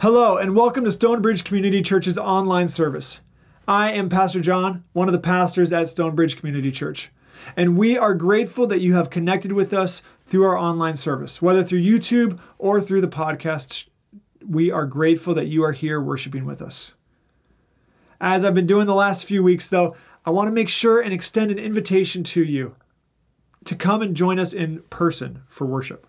Hello, and welcome to Stonebridge Community Church's online service. I am Pastor John, one of the pastors at Stonebridge Community Church, and we are grateful that you have connected with us through our online service, whether through YouTube or through the podcast. We are grateful that you are here worshiping with us. As I've been doing the last few weeks, though, I want to make sure and extend an invitation to you to come and join us in person for worship.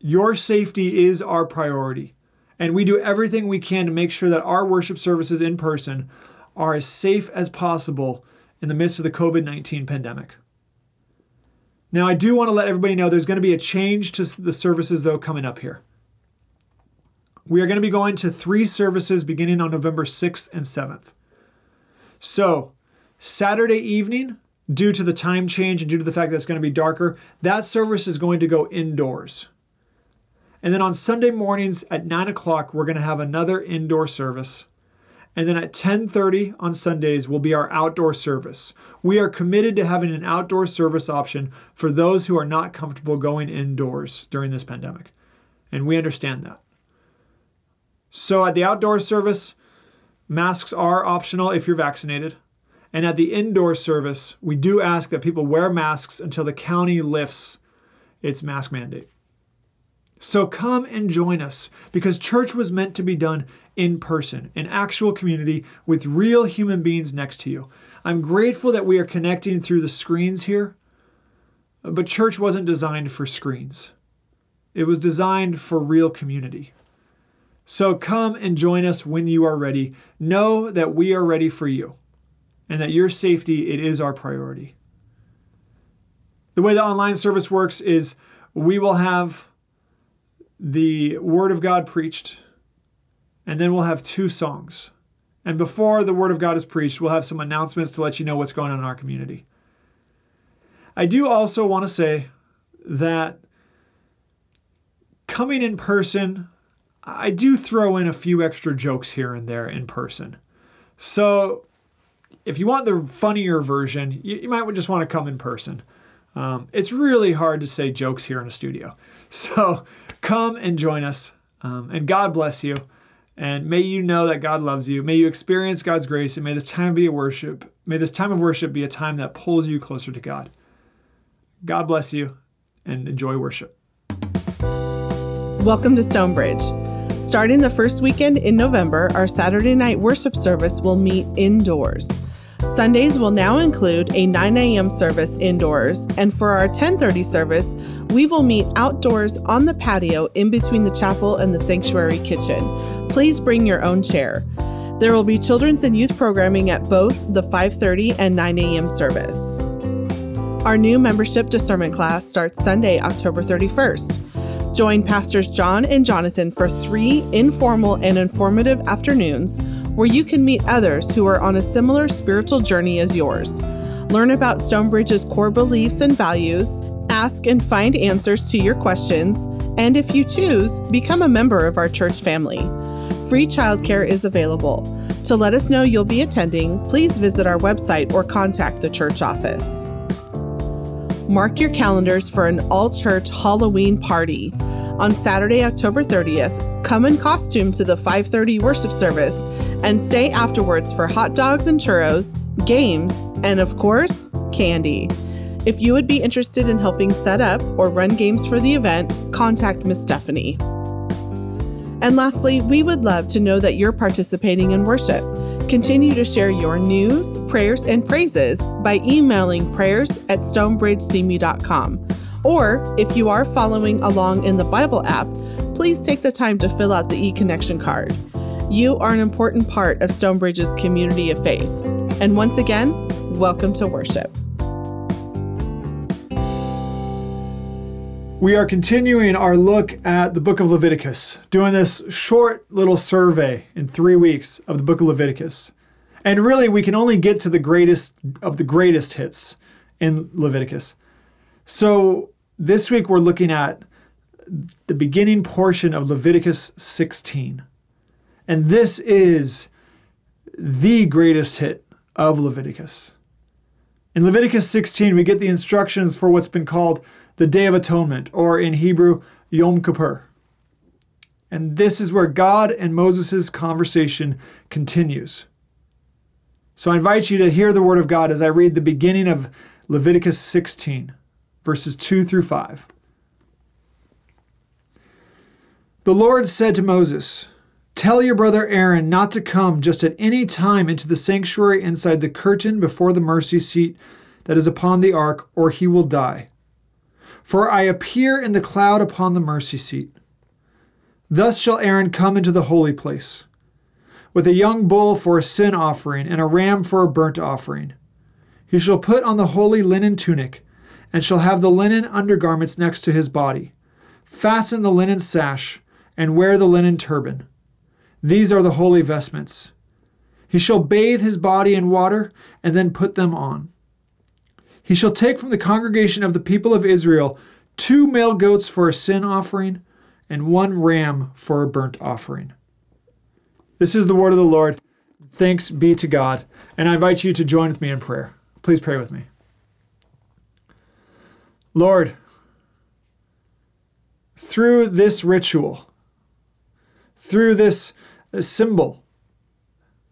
Your safety is our priority. And we do everything we can to make sure that our worship services in person are as safe as possible in the midst of the COVID 19 pandemic. Now, I do want to let everybody know there's going to be a change to the services, though, coming up here. We are going to be going to three services beginning on November 6th and 7th. So, Saturday evening, due to the time change and due to the fact that it's going to be darker, that service is going to go indoors. And then on Sunday mornings at 9 o'clock, we're going to have another indoor service. And then at 10:30 on Sundays will be our outdoor service. We are committed to having an outdoor service option for those who are not comfortable going indoors during this pandemic. And we understand that. So at the outdoor service, masks are optional if you're vaccinated. And at the indoor service, we do ask that people wear masks until the county lifts its mask mandate. So come and join us because church was meant to be done in person, in actual community with real human beings next to you. I'm grateful that we are connecting through the screens here, but church wasn't designed for screens. It was designed for real community. So come and join us when you are ready. Know that we are ready for you and that your safety it is our priority. The way the online service works is we will have the Word of God preached, and then we'll have two songs. And before the Word of God is preached, we'll have some announcements to let you know what's going on in our community. I do also want to say that coming in person, I do throw in a few extra jokes here and there in person. So if you want the funnier version, you, you might just want to come in person. Um, it's really hard to say jokes here in a studio. So come and join us. Um, and God bless you. And may you know that God loves you. May you experience God's grace. And may this time be a worship. May this time of worship be a time that pulls you closer to God. God bless you and enjoy worship. Welcome to Stonebridge. Starting the first weekend in November, our Saturday night worship service will meet indoors. Sundays will now include a 9 a.m. service indoors, and for our 10:30 service, we will meet outdoors on the patio in between the chapel and the sanctuary kitchen. Please bring your own chair. There will be children's and youth programming at both the 5:30 and 9 a.m. service. Our new membership discernment class starts Sunday, October 31st. Join Pastors John and Jonathan for three informal and informative afternoons where you can meet others who are on a similar spiritual journey as yours. Learn about Stonebridge's core beliefs and values, ask and find answers to your questions, and if you choose, become a member of our church family. Free childcare is available. To let us know you'll be attending, please visit our website or contact the church office. Mark your calendars for an all church Halloween party. On Saturday, October 30th, come in costume to the 5:30 worship service and stay afterwards for hot dogs and churros, games, and of course, candy. If you would be interested in helping set up or run games for the event, contact Miss Stephanie. And lastly, we would love to know that you're participating in worship. Continue to share your news, prayers, and praises by emailing prayers at stonebridgecme.com. Or if you are following along in the Bible app, please take the time to fill out the e-connection card. You are an important part of Stonebridge's community of faith. And once again, welcome to worship. We are continuing our look at the book of Leviticus, doing this short little survey in three weeks of the book of Leviticus. And really, we can only get to the greatest of the greatest hits in Leviticus. So this week, we're looking at the beginning portion of Leviticus 16. And this is the greatest hit of Leviticus. In Leviticus 16, we get the instructions for what's been called the Day of Atonement, or in Hebrew, Yom Kippur. And this is where God and Moses' conversation continues. So I invite you to hear the word of God as I read the beginning of Leviticus 16, verses 2 through 5. The Lord said to Moses, Tell your brother Aaron not to come just at any time into the sanctuary inside the curtain before the mercy seat that is upon the ark, or he will die. For I appear in the cloud upon the mercy seat. Thus shall Aaron come into the holy place, with a young bull for a sin offering and a ram for a burnt offering. He shall put on the holy linen tunic, and shall have the linen undergarments next to his body. Fasten the linen sash, and wear the linen turban. These are the holy vestments. He shall bathe his body in water, and then put them on. He shall take from the congregation of the people of Israel two male goats for a sin offering and one ram for a burnt offering. This is the word of the Lord. Thanks be to God. And I invite you to join with me in prayer. Please pray with me. Lord, through this ritual, through this, symbol,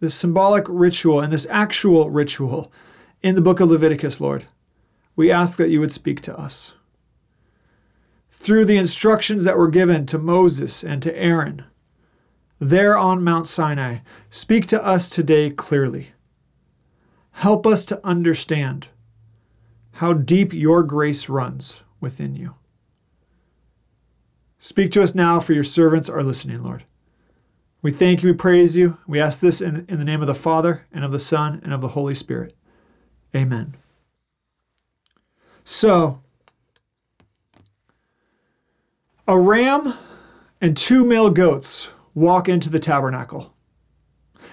this symbolic ritual, and this actual ritual in the book of Leviticus, Lord, we ask that you would speak to us through the instructions that were given to Moses and to Aaron there on Mount Sinai, speak to us today clearly. Help us to understand how deep your grace runs within you. Speak to us now, for your servants are listening, Lord. We thank you, we praise you. We ask this in, in the name of the Father, and of the Son, and of the Holy Spirit. Amen. So, a ram and two male goats walk into the tabernacle.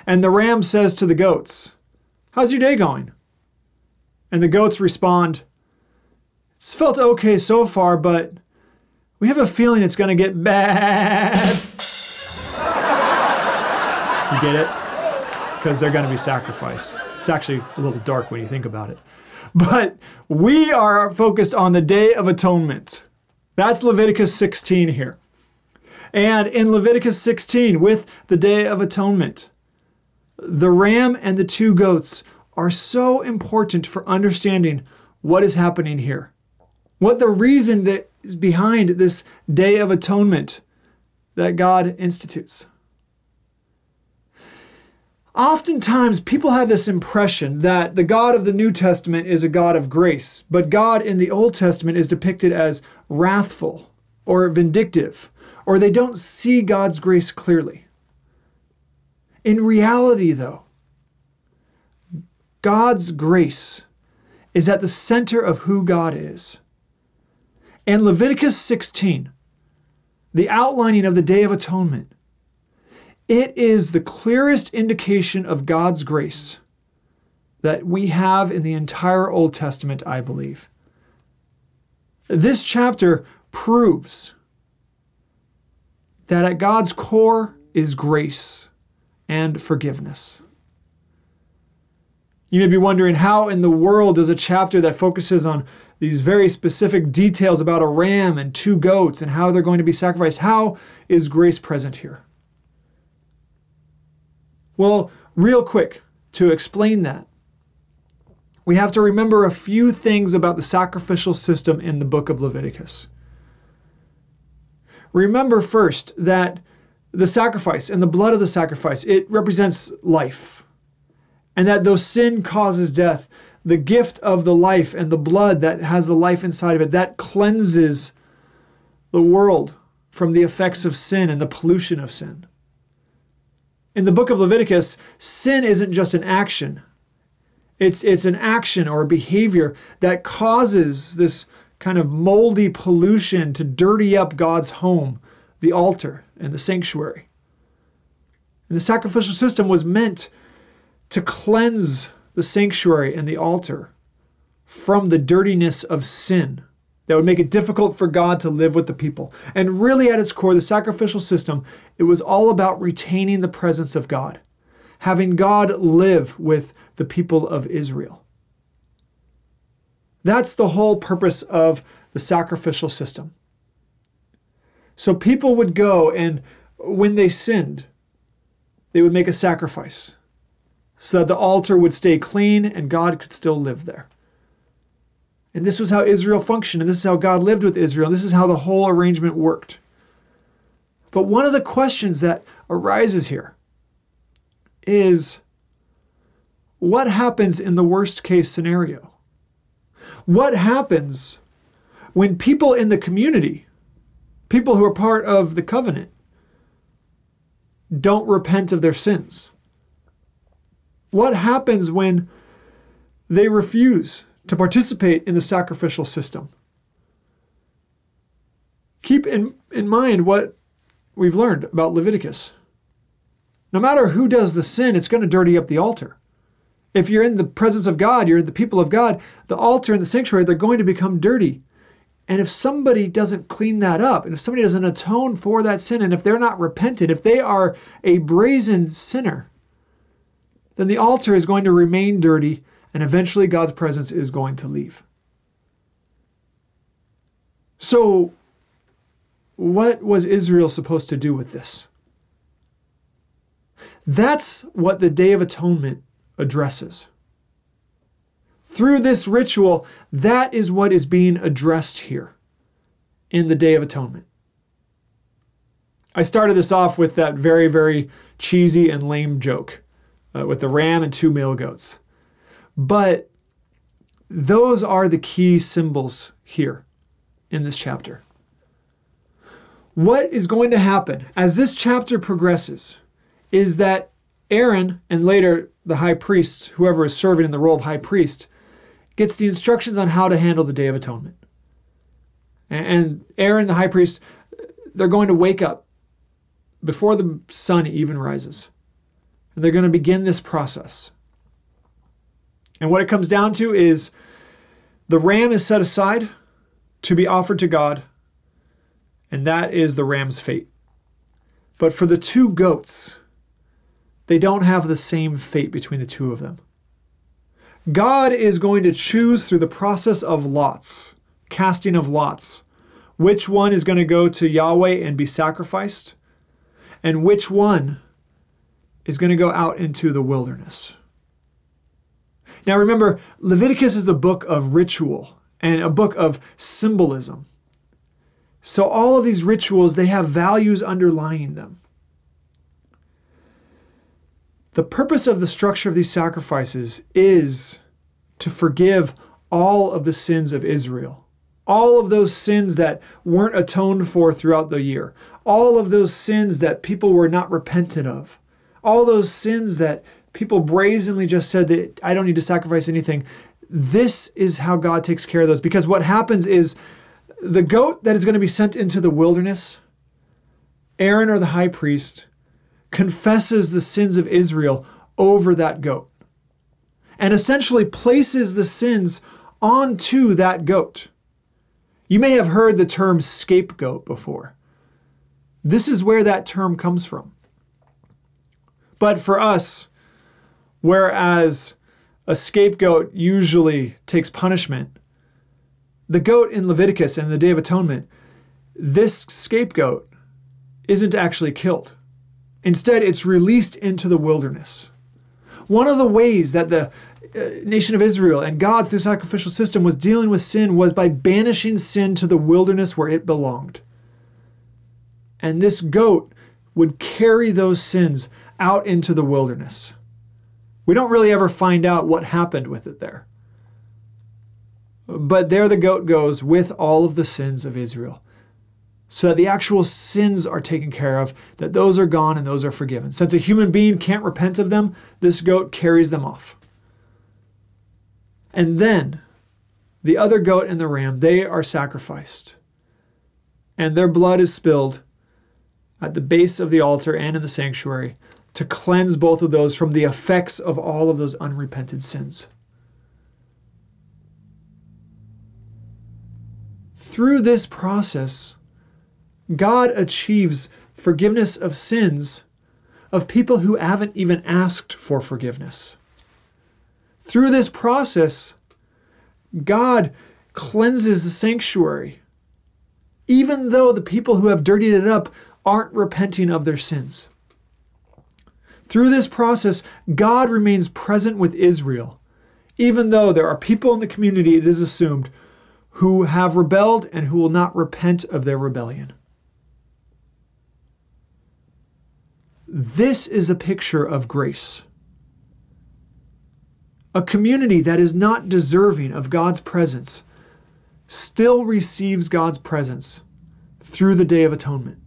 And the ram says to the goats, How's your day going? And the goats respond, It's felt okay so far, but we have a feeling it's going to get bad. you get it? Because they're going to be sacrificed. It's actually a little dark when you think about it. But we are focused on the Day of Atonement. That's Leviticus 16 here. And in Leviticus 16, with the Day of Atonement, the ram and the two goats are so important for understanding what is happening here. What the reason that is behind this Day of Atonement that God institutes. Oftentimes, people have this impression that the God of the New Testament is a God of grace, but God in the Old Testament is depicted as wrathful or vindictive, or they don't see God's grace clearly. In reality, though, God's grace is at the center of who God is. And Leviticus 16, the outlining of the Day of Atonement, it is the clearest indication of God's grace that we have in the entire Old Testament, I believe. This chapter proves that at God's core is grace and forgiveness. You may be wondering how in the world does a chapter that focuses on these very specific details about a ram and two goats and how they're going to be sacrificed, how is grace present here? Well, real quick, to explain that, we have to remember a few things about the sacrificial system in the book of Leviticus. Remember first that the sacrifice and the blood of the sacrifice, it represents life. And that though sin causes death, the gift of the life and the blood that has the life inside of it, that cleanses the world from the effects of sin and the pollution of sin. In the book of Leviticus, sin isn't just an action. It's, it's an action or behavior that causes this kind of moldy pollution to dirty up God's home, the altar, and the sanctuary. And the sacrificial system was meant to cleanse the sanctuary and the altar from the dirtiness of sin that would make it difficult for God to live with the people. And really, at its core, the sacrificial system, it was all about retaining the presence of God, having God live with the people of Israel. That's the whole purpose of the sacrificial system. So people would go and when they sinned, they would make a sacrifice so that the altar would stay clean and God could still live there. And this was how Israel functioned, and this is how God lived with Israel, and this is how the whole arrangement worked. But one of the questions that arises here is what happens in the worst case scenario? What happens when people in the community, people who are part of the covenant, don't repent of their sins? What happens when they refuse to participate in the sacrificial system? Keep in, in mind what we've learned about Leviticus. No matter who does the sin, it's going to dirty up the altar. If you're in the presence of God, you're in the people of God, the altar and the sanctuary, they're going to become dirty. And if somebody doesn't clean that up, and if somebody doesn't atone for that sin, and if they're not repentant, if they are a brazen sinner, then the altar is going to remain dirty, and eventually God's presence is going to leave. So, what was Israel supposed to do with this? That's what the Day of Atonement addresses. Through this ritual, that is what is being addressed here in the Day of Atonement. I started this off with that very, very cheesy and lame joke uh, with the ram and two male goats. But those are the key symbols here in this chapter. What is going to happen as this chapter progresses is that Aaron and later the high priest, whoever is serving in the role of high priest, gets the instructions on how to handle the Day of Atonement. And Aaron, the high priest, they're going to wake up before the sun even rises. And they're going to begin this process. And what it comes down to is the ram is set aside to be offered to God, and that is the ram's fate. But for the two goats, they don't have the same fate between the two of them. God is going to choose through the process of lots, casting of lots, which one is going to go to Yahweh and be sacrificed, and which one is going to go out into the wilderness. Now remember, Leviticus is a book of ritual and a book of symbolism. So all of these rituals, they have values underlying them. The purpose of the structure of these sacrifices is to forgive all of the sins of Israel. All of those sins that weren't atoned for throughout the year. All of those sins that people were not repentant of. All those sins that people brazenly just said that I don't need to sacrifice anything. This is how God takes care of those because what happens is the goat that is going to be sent into the wilderness, Aaron or the high priest, confesses the sins of Israel over that goat and essentially places the sins onto that goat. You may have heard the term scapegoat before. This is where that term comes from. But for us, whereas a scapegoat usually takes punishment, the goat in Leviticus and the Day of Atonement, this scapegoat isn't actually killed. Instead, it's released into the wilderness. One of the ways that the uh, nation of Israel and God through the sacrificial system was dealing with sin was by banishing sin to the wilderness where it belonged. And this goat would carry those sins out into the wilderness. We don't really ever find out what happened with it there. But there the goat goes with all of the sins of Israel so that the actual sins are taken care of, that those are gone and those are forgiven. Since a human being can't repent of them, this goat carries them off. And then the other goat and the ram, they are sacrificed. And their blood is spilled at the base of the altar and in the sanctuary to cleanse both of those from the effects of all of those unrepented sins. Through this process, God achieves forgiveness of sins of people who haven't even asked for forgiveness. Through this process, God cleanses the sanctuary, even though the people who have dirtied it up aren't repenting of their sins. Through this process, God remains present with Israel, even though there are people in the community, it is assumed, who have rebelled and who will not repent of their rebellion. This is a picture of grace. A community that is not deserving of God's presence still receives God's presence through the Day of Atonement.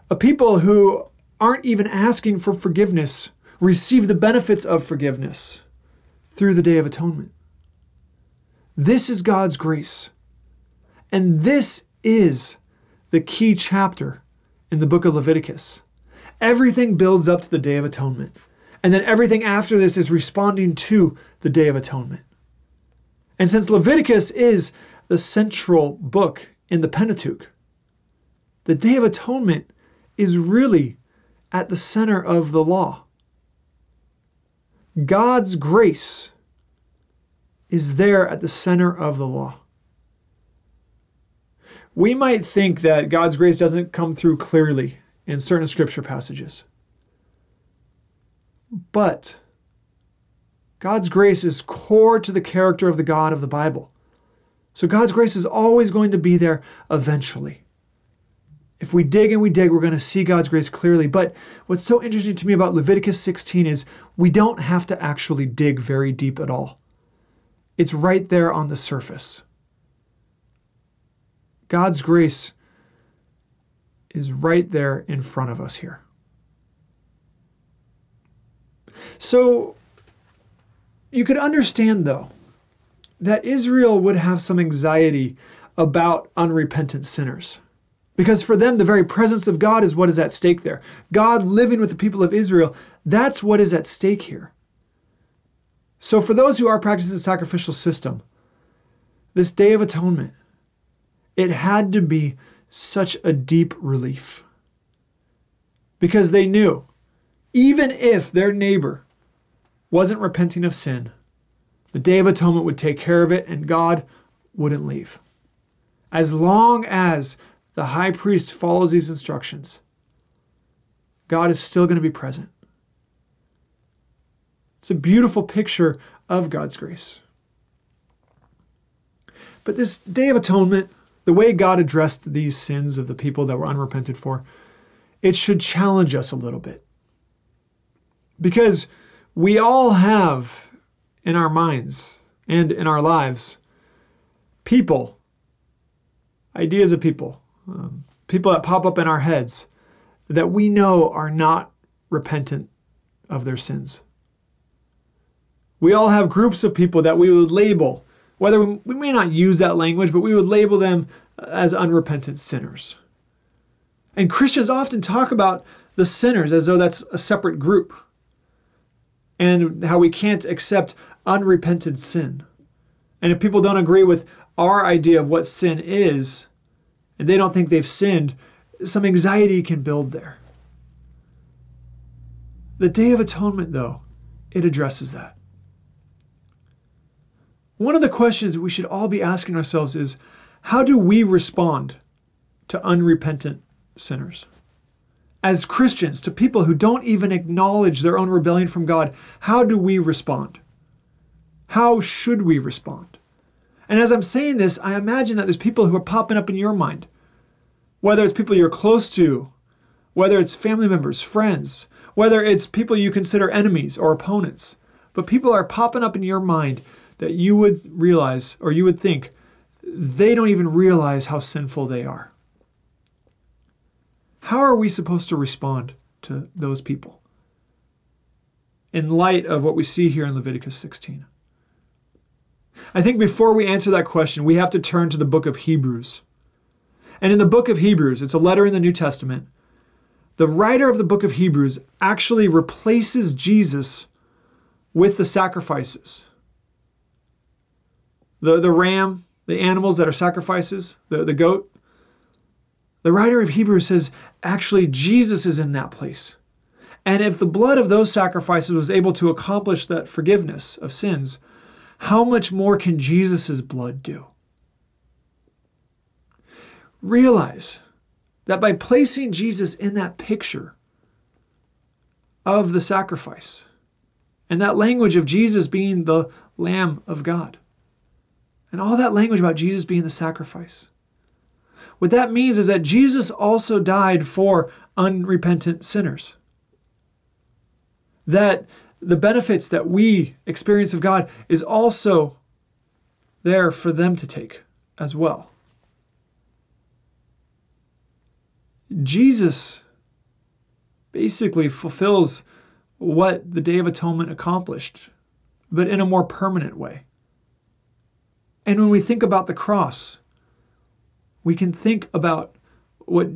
A people who aren't even asking for forgiveness receive the benefits of forgiveness through the Day of Atonement. This is God's grace. And this is the key chapter in the book of Leviticus. Everything builds up to the Day of Atonement. And then everything after this is responding to the Day of Atonement. And since Leviticus is the central book in the Pentateuch, the Day of Atonement is really at the center of the law. God's grace is there at the center of the law. We might think that God's grace doesn't come through clearly in certain scripture passages. But God's grace is core to the character of the God of the Bible. So God's grace is always going to be there eventually. If we dig and we dig, we're going to see God's grace clearly. But what's so interesting to me about Leviticus 16 is we don't have to actually dig very deep at all. It's right there on the surface. God's grace is right there in front of us here. So you could understand, though, that Israel would have some anxiety about unrepentant sinners. Because for them, the very presence of God is what is at stake there. God living with the people of Israel, that's what is at stake here. So, for those who are practicing the sacrificial system, this Day of Atonement, it had to be such a deep relief. Because they knew, even if their neighbor wasn't repenting of sin, the Day of Atonement would take care of it and God wouldn't leave. As long as the high priest follows these instructions, God is still going to be present. It's a beautiful picture of God's grace. But this Day of Atonement, the way God addressed these sins of the people that were unrepented for, it should challenge us a little bit. Because we all have in our minds and in our lives people, ideas of people, um, people that pop up in our heads that we know are not repentant of their sins. We all have groups of people that we would label, whether we, we may not use that language, but we would label them as unrepentant sinners. And Christians often talk about the sinners as though that's a separate group and how we can't accept unrepented sin. And if people don't agree with our idea of what sin is, and they don't think they've sinned, some anxiety can build there. The Day of Atonement, though, it addresses that. One of the questions we should all be asking ourselves is how do we respond to unrepentant sinners? As Christians, to people who don't even acknowledge their own rebellion from God, how do we respond? How should we respond? And as I'm saying this, I imagine that there's people who are popping up in your mind whether it's people you're close to, whether it's family members, friends, whether it's people you consider enemies or opponents. But people are popping up in your mind that you would realize or you would think they don't even realize how sinful they are. How are we supposed to respond to those people in light of what we see here in Leviticus 16? I think before we answer that question, we have to turn to the book of Hebrews. And in the book of Hebrews, it's a letter in the New Testament, the writer of the book of Hebrews actually replaces Jesus with the sacrifices. The, the ram, the animals that are sacrifices, the, the goat. The writer of Hebrews says, actually, Jesus is in that place. And if the blood of those sacrifices was able to accomplish that forgiveness of sins, how much more can Jesus' blood do? Realize that by placing Jesus in that picture of the sacrifice, and that language of Jesus being the Lamb of God, and all that language about Jesus being the sacrifice, what that means is that Jesus also died for unrepentant sinners. That the benefits that we experience of God is also there for them to take as well. Jesus basically fulfills what the Day of Atonement accomplished, but in a more permanent way. And when we think about the cross, we can think about what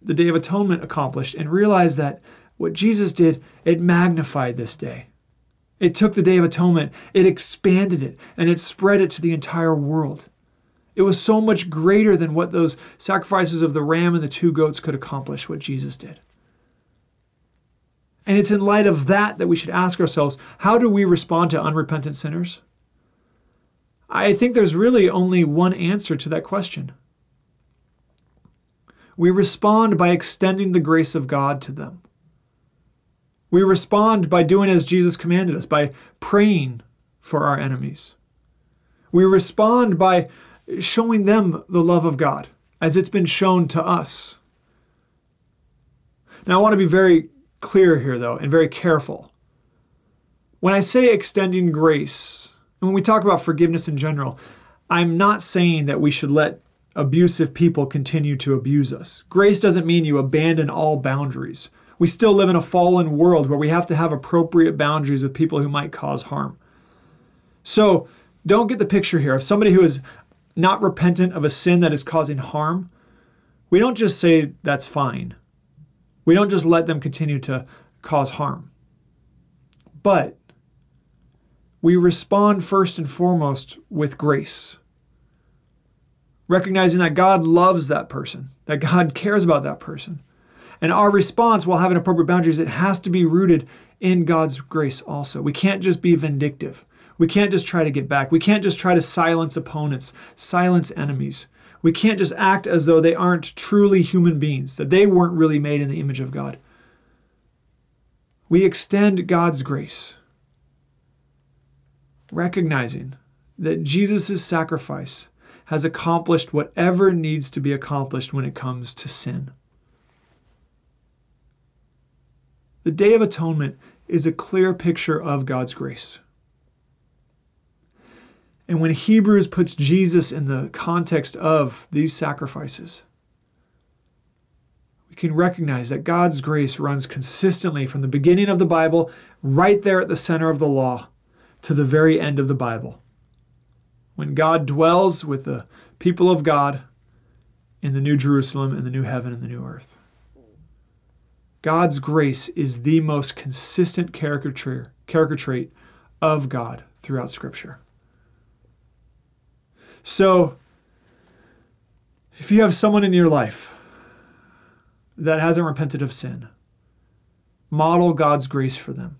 the Day of Atonement accomplished and realize that what Jesus did, it magnified this day. It took the Day of Atonement, it expanded it, and it spread it to the entire world. It was so much greater than what those sacrifices of the ram and the two goats could accomplish, what Jesus did. And it's in light of that that we should ask ourselves how do we respond to unrepentant sinners? I think there's really only one answer to that question. We respond by extending the grace of God to them. We respond by doing as Jesus commanded us, by praying for our enemies. We respond by showing them the love of God as it's been shown to us. Now, I want to be very clear here, though, and very careful. When I say extending grace, and when we talk about forgiveness in general, I'm not saying that we should let abusive people continue to abuse us. Grace doesn't mean you abandon all boundaries. We still live in a fallen world where we have to have appropriate boundaries with people who might cause harm. So don't get the picture here of somebody who is not repentant of a sin that is causing harm. We don't just say that's fine. We don't just let them continue to cause harm. But we respond first and foremost with grace, recognizing that God loves that person, that God cares about that person. And our response, while having appropriate boundaries, it has to be rooted in God's grace also. We can't just be vindictive. We can't just try to get back. We can't just try to silence opponents, silence enemies. We can't just act as though they aren't truly human beings, that they weren't really made in the image of God. We extend God's grace, recognizing that Jesus' sacrifice has accomplished whatever needs to be accomplished when it comes to sin. The Day of Atonement is a clear picture of God's grace. And when Hebrews puts Jesus in the context of these sacrifices, we can recognize that God's grace runs consistently from the beginning of the Bible, right there at the center of the law, to the very end of the Bible. When God dwells with the people of God in the New Jerusalem and the new heaven and the new earth. God's grace is the most consistent character trait of God throughout Scripture. So, if you have someone in your life that hasn't repented of sin, model God's grace for them.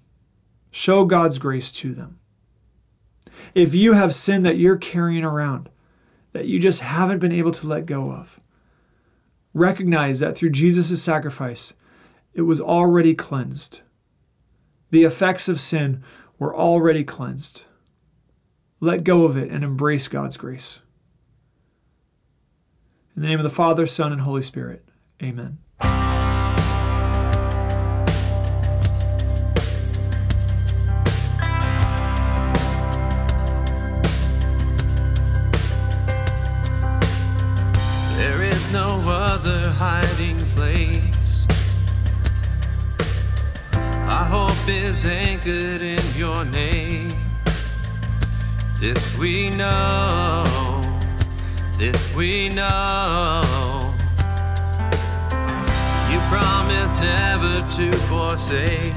Show God's grace to them. If you have sin that you're carrying around, that you just haven't been able to let go of, recognize that through Jesus' sacrifice, it was already cleansed. The effects of sin were already cleansed. Let go of it and embrace God's grace. In the name of the Father, Son, and Holy Spirit, amen. This we know, this we know. You promised never to forsake.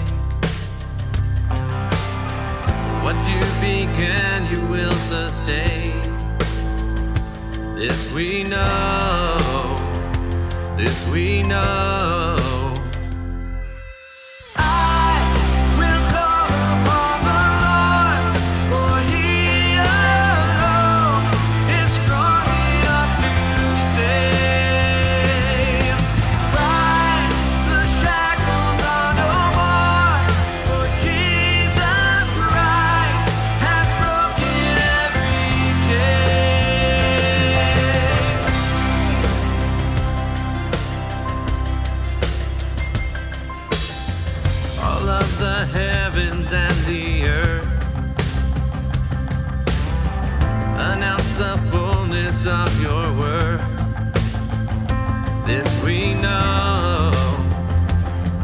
What you began, you will sustain. This we know, this we know.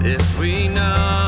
if we know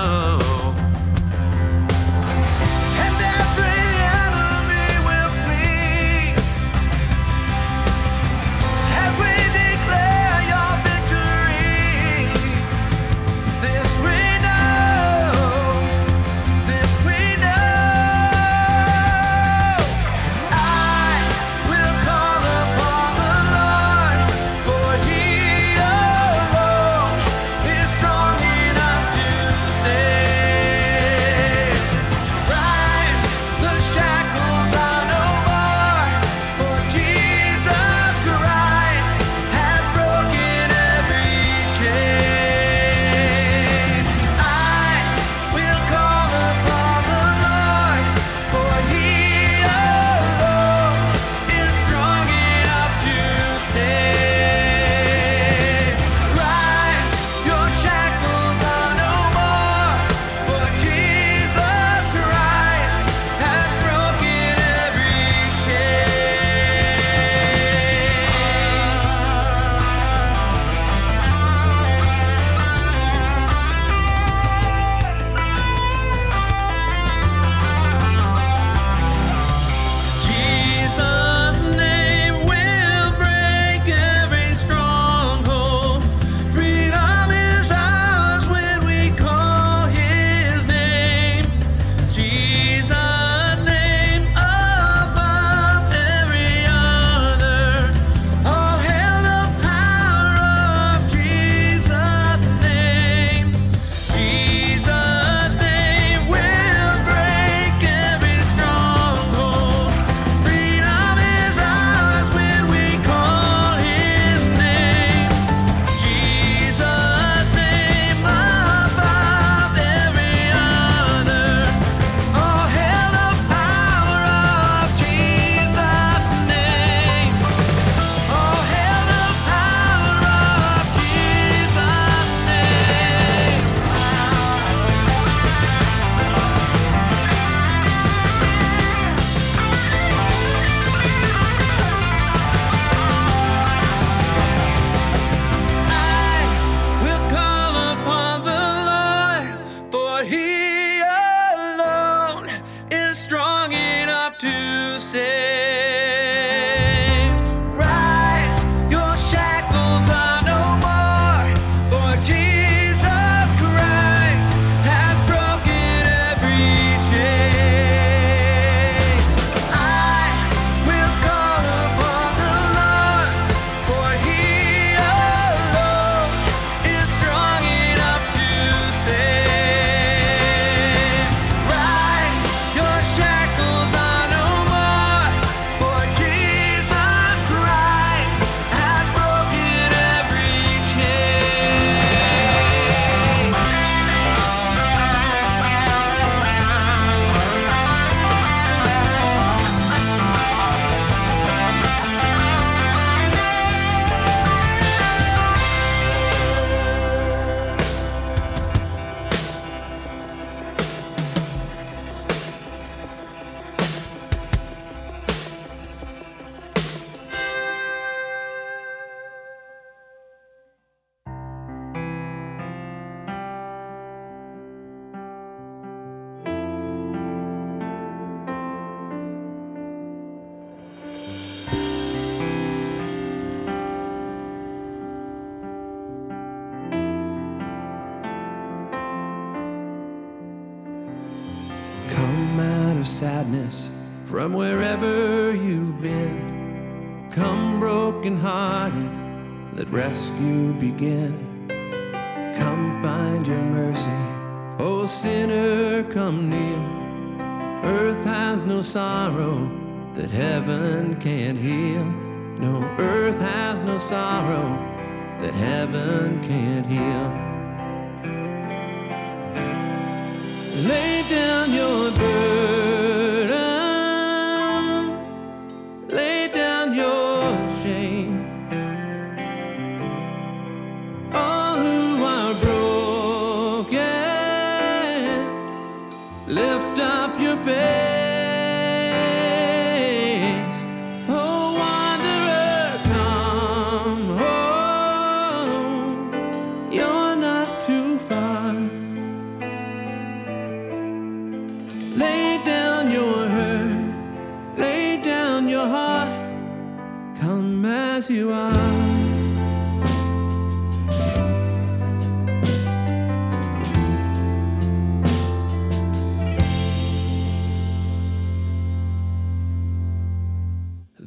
rescue begin. Come find your mercy, oh sinner, come near. Earth has no sorrow that heaven can't heal. No, earth has no sorrow that heaven can't heal. Lay down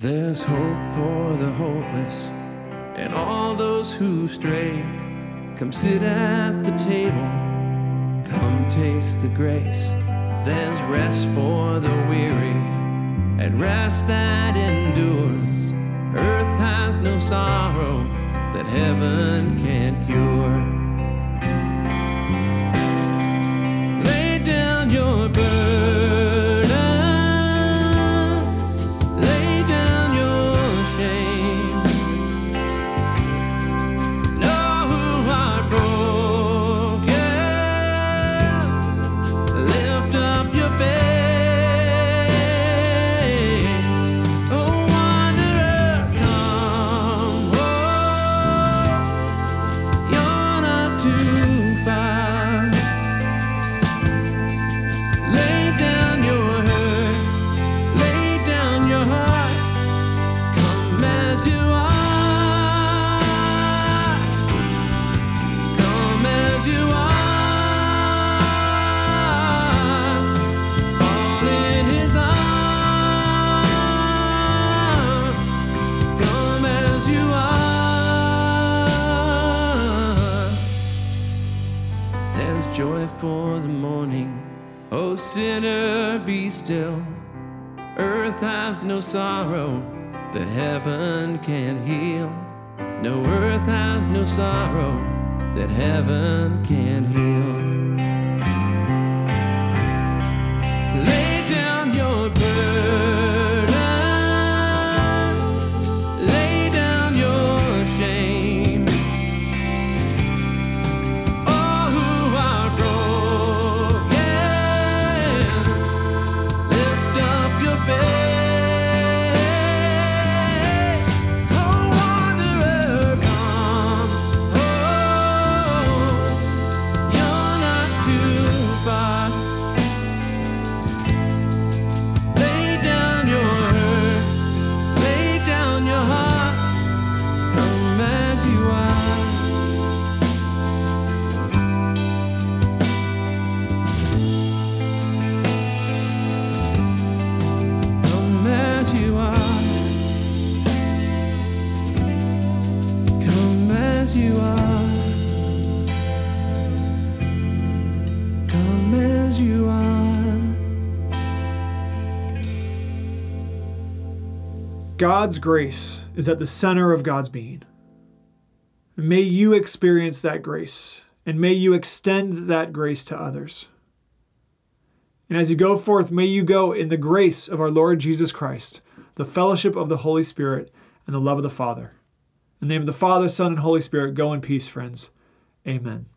There's hope for the hopeless and all those who strayed. Come sit at the table. Come taste the grace. There's rest for the weary and rest that endures. Earth has no sorrow that heaven can't cure. Sorrow that heaven can't God's grace is at the center of God's being. May you experience that grace and may you extend that grace to others. And as you go forth, may you go in the grace of our Lord Jesus Christ, the fellowship of the Holy Spirit, and the love of the Father. In the name of the Father, Son, and Holy Spirit, go in peace, friends. Amen.